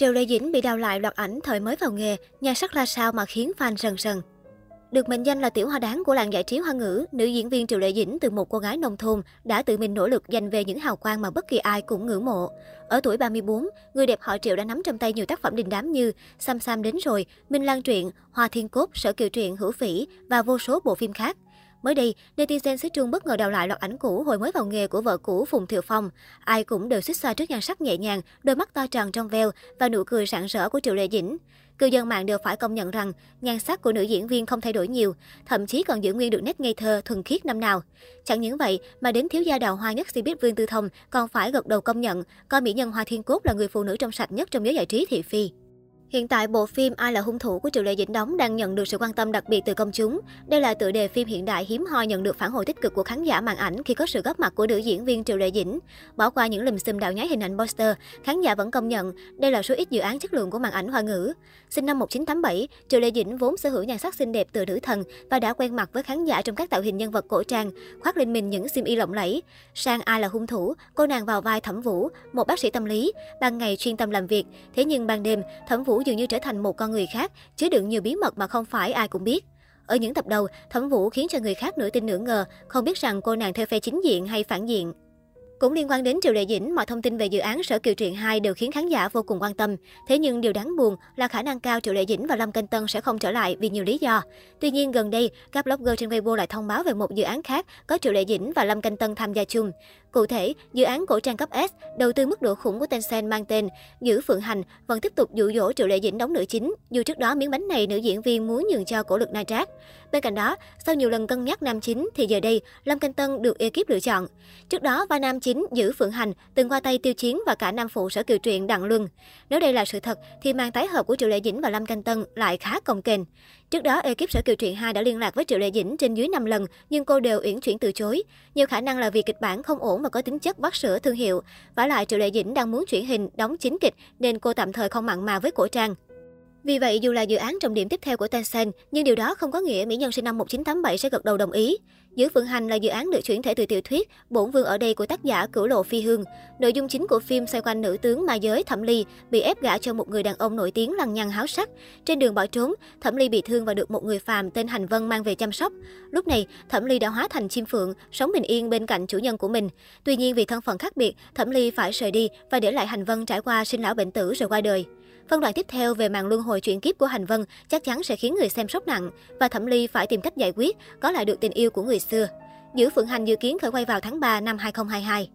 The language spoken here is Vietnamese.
Triệu Lê Dĩnh bị đào lại loạt ảnh thời mới vào nghề, nhan sắc ra sao mà khiến fan rần rần. Được mệnh danh là tiểu hoa đáng của làng giải trí hoa ngữ, nữ diễn viên Triệu Lệ Dĩnh từ một cô gái nông thôn đã tự mình nỗ lực giành về những hào quang mà bất kỳ ai cũng ngưỡng mộ. Ở tuổi 34, người đẹp họ Triệu đã nắm trong tay nhiều tác phẩm đình đám như Sam Sam đến rồi, Minh Lan truyện, Hoa Thiên Cốt, Sở Kiều truyện, Hữu Phỉ và vô số bộ phim khác. Mới đây, netizen xứ Trung bất ngờ đào lại loạt ảnh cũ hồi mới vào nghề của vợ cũ Phùng Thiệu Phong. Ai cũng đều xích xoa trước nhan sắc nhẹ nhàng, đôi mắt to tròn trong veo và nụ cười rạng rỡ của Triệu Lệ Dĩnh. Cư dân mạng đều phải công nhận rằng nhan sắc của nữ diễn viên không thay đổi nhiều, thậm chí còn giữ nguyên được nét ngây thơ, thuần khiết năm nào. Chẳng những vậy mà đến thiếu gia đào hoa nhất si biết Vương Tư Thông còn phải gật đầu công nhận coi mỹ nhân Hoa Thiên Cốt là người phụ nữ trong sạch nhất trong giới giải trí thị phi. Hiện tại, bộ phim Ai là hung thủ của Triệu Lệ Dĩnh đóng đang nhận được sự quan tâm đặc biệt từ công chúng. Đây là tựa đề phim hiện đại hiếm hoi nhận được phản hồi tích cực của khán giả màn ảnh khi có sự góp mặt của nữ diễn viên Triệu Lệ Dĩnh. Bỏ qua những lùm xùm đạo nhái hình ảnh poster, khán giả vẫn công nhận đây là số ít dự án chất lượng của màn ảnh hoa ngữ. Sinh năm 1987, Triệu Lệ Dĩnh vốn sở hữu nhan sắc xinh đẹp từ nữ thần và đã quen mặt với khán giả trong các tạo hình nhân vật cổ trang, khoác lên mình những xiêm y lộng lẫy. Sang Ai là hung thủ, cô nàng vào vai Thẩm Vũ, một bác sĩ tâm lý, ban ngày chuyên tâm làm việc, thế nhưng ban đêm, Thẩm Vũ dường như trở thành một con người khác, chứa đựng nhiều bí mật mà không phải ai cũng biết. Ở những tập đầu, Thẩm Vũ khiến cho người khác nửa tin nửa ngờ, không biết rằng cô nàng theo phe chính diện hay phản diện. Cũng liên quan đến Triệu Lệ Dĩnh, mọi thông tin về dự án Sở Kiều Truyện 2 đều khiến khán giả vô cùng quan tâm. Thế nhưng điều đáng buồn là khả năng cao Triệu Lệ Dĩnh và Lâm Canh Tân sẽ không trở lại vì nhiều lý do. Tuy nhiên gần đây, các blogger trên Weibo lại thông báo về một dự án khác có Triệu Lệ Dĩnh và Lâm Canh Tân tham gia chung. Cụ thể, dự án cổ trang cấp S đầu tư mức độ khủng của Tencent mang tên Giữ Phượng Hành vẫn tiếp tục dụ dỗ Triệu Lệ Dĩnh đóng nữ chính, dù trước đó miếng bánh này nữ diễn viên muốn nhường cho cổ lực Na Bên cạnh đó, sau nhiều lần cân nhắc nam chính thì giờ đây Lâm Canh Tân được ekip lựa chọn. Trước đó, vai nam chính Giữ Phượng Hành từng qua tay Tiêu Chiến và cả nam phụ sở kiều truyện Đặng Luân. Nếu đây là sự thật thì màn tái hợp của Triệu Lệ Dĩnh và Lâm Canh Tân lại khá cồng kềnh. Trước đó, ekip Sở Kiều Truyện 2 đã liên lạc với Triệu Lệ Dĩnh trên dưới 5 lần, nhưng cô đều uyển chuyển từ chối. Nhiều khả năng là vì kịch bản không ổn và có tính chất vắt sữa thương hiệu. Và lại Triệu Lệ Dĩnh đang muốn chuyển hình, đóng chính kịch, nên cô tạm thời không mặn mà với cổ trang. Vì vậy, dù là dự án trọng điểm tiếp theo của Tencent, nhưng điều đó không có nghĩa mỹ nhân sinh năm 1987 sẽ gật đầu đồng ý. Giữ Phượng Hành là dự án được chuyển thể từ tiểu thuyết Bổn Vương ở đây của tác giả Cửu Lộ Phi Hương. Nội dung chính của phim xoay quanh nữ tướng ma giới Thẩm Ly bị ép gả cho một người đàn ông nổi tiếng lăng nhăng háo sắc. Trên đường bỏ trốn, Thẩm Ly bị thương và được một người phàm tên Hành Vân mang về chăm sóc. Lúc này, Thẩm Ly đã hóa thành chim phượng, sống bình yên bên cạnh chủ nhân của mình. Tuy nhiên vì thân phận khác biệt, Thẩm Ly phải rời đi và để lại Hành Vân trải qua sinh lão bệnh tử rồi qua đời. Phân đoạn tiếp theo về màn luân hồi chuyển kiếp của Hành Vân chắc chắn sẽ khiến người xem sốc nặng và Thẩm Ly phải tìm cách giải quyết, có lại được tình yêu của người xưa. Giữ Phượng Hành dự kiến khởi quay vào tháng 3 năm 2022.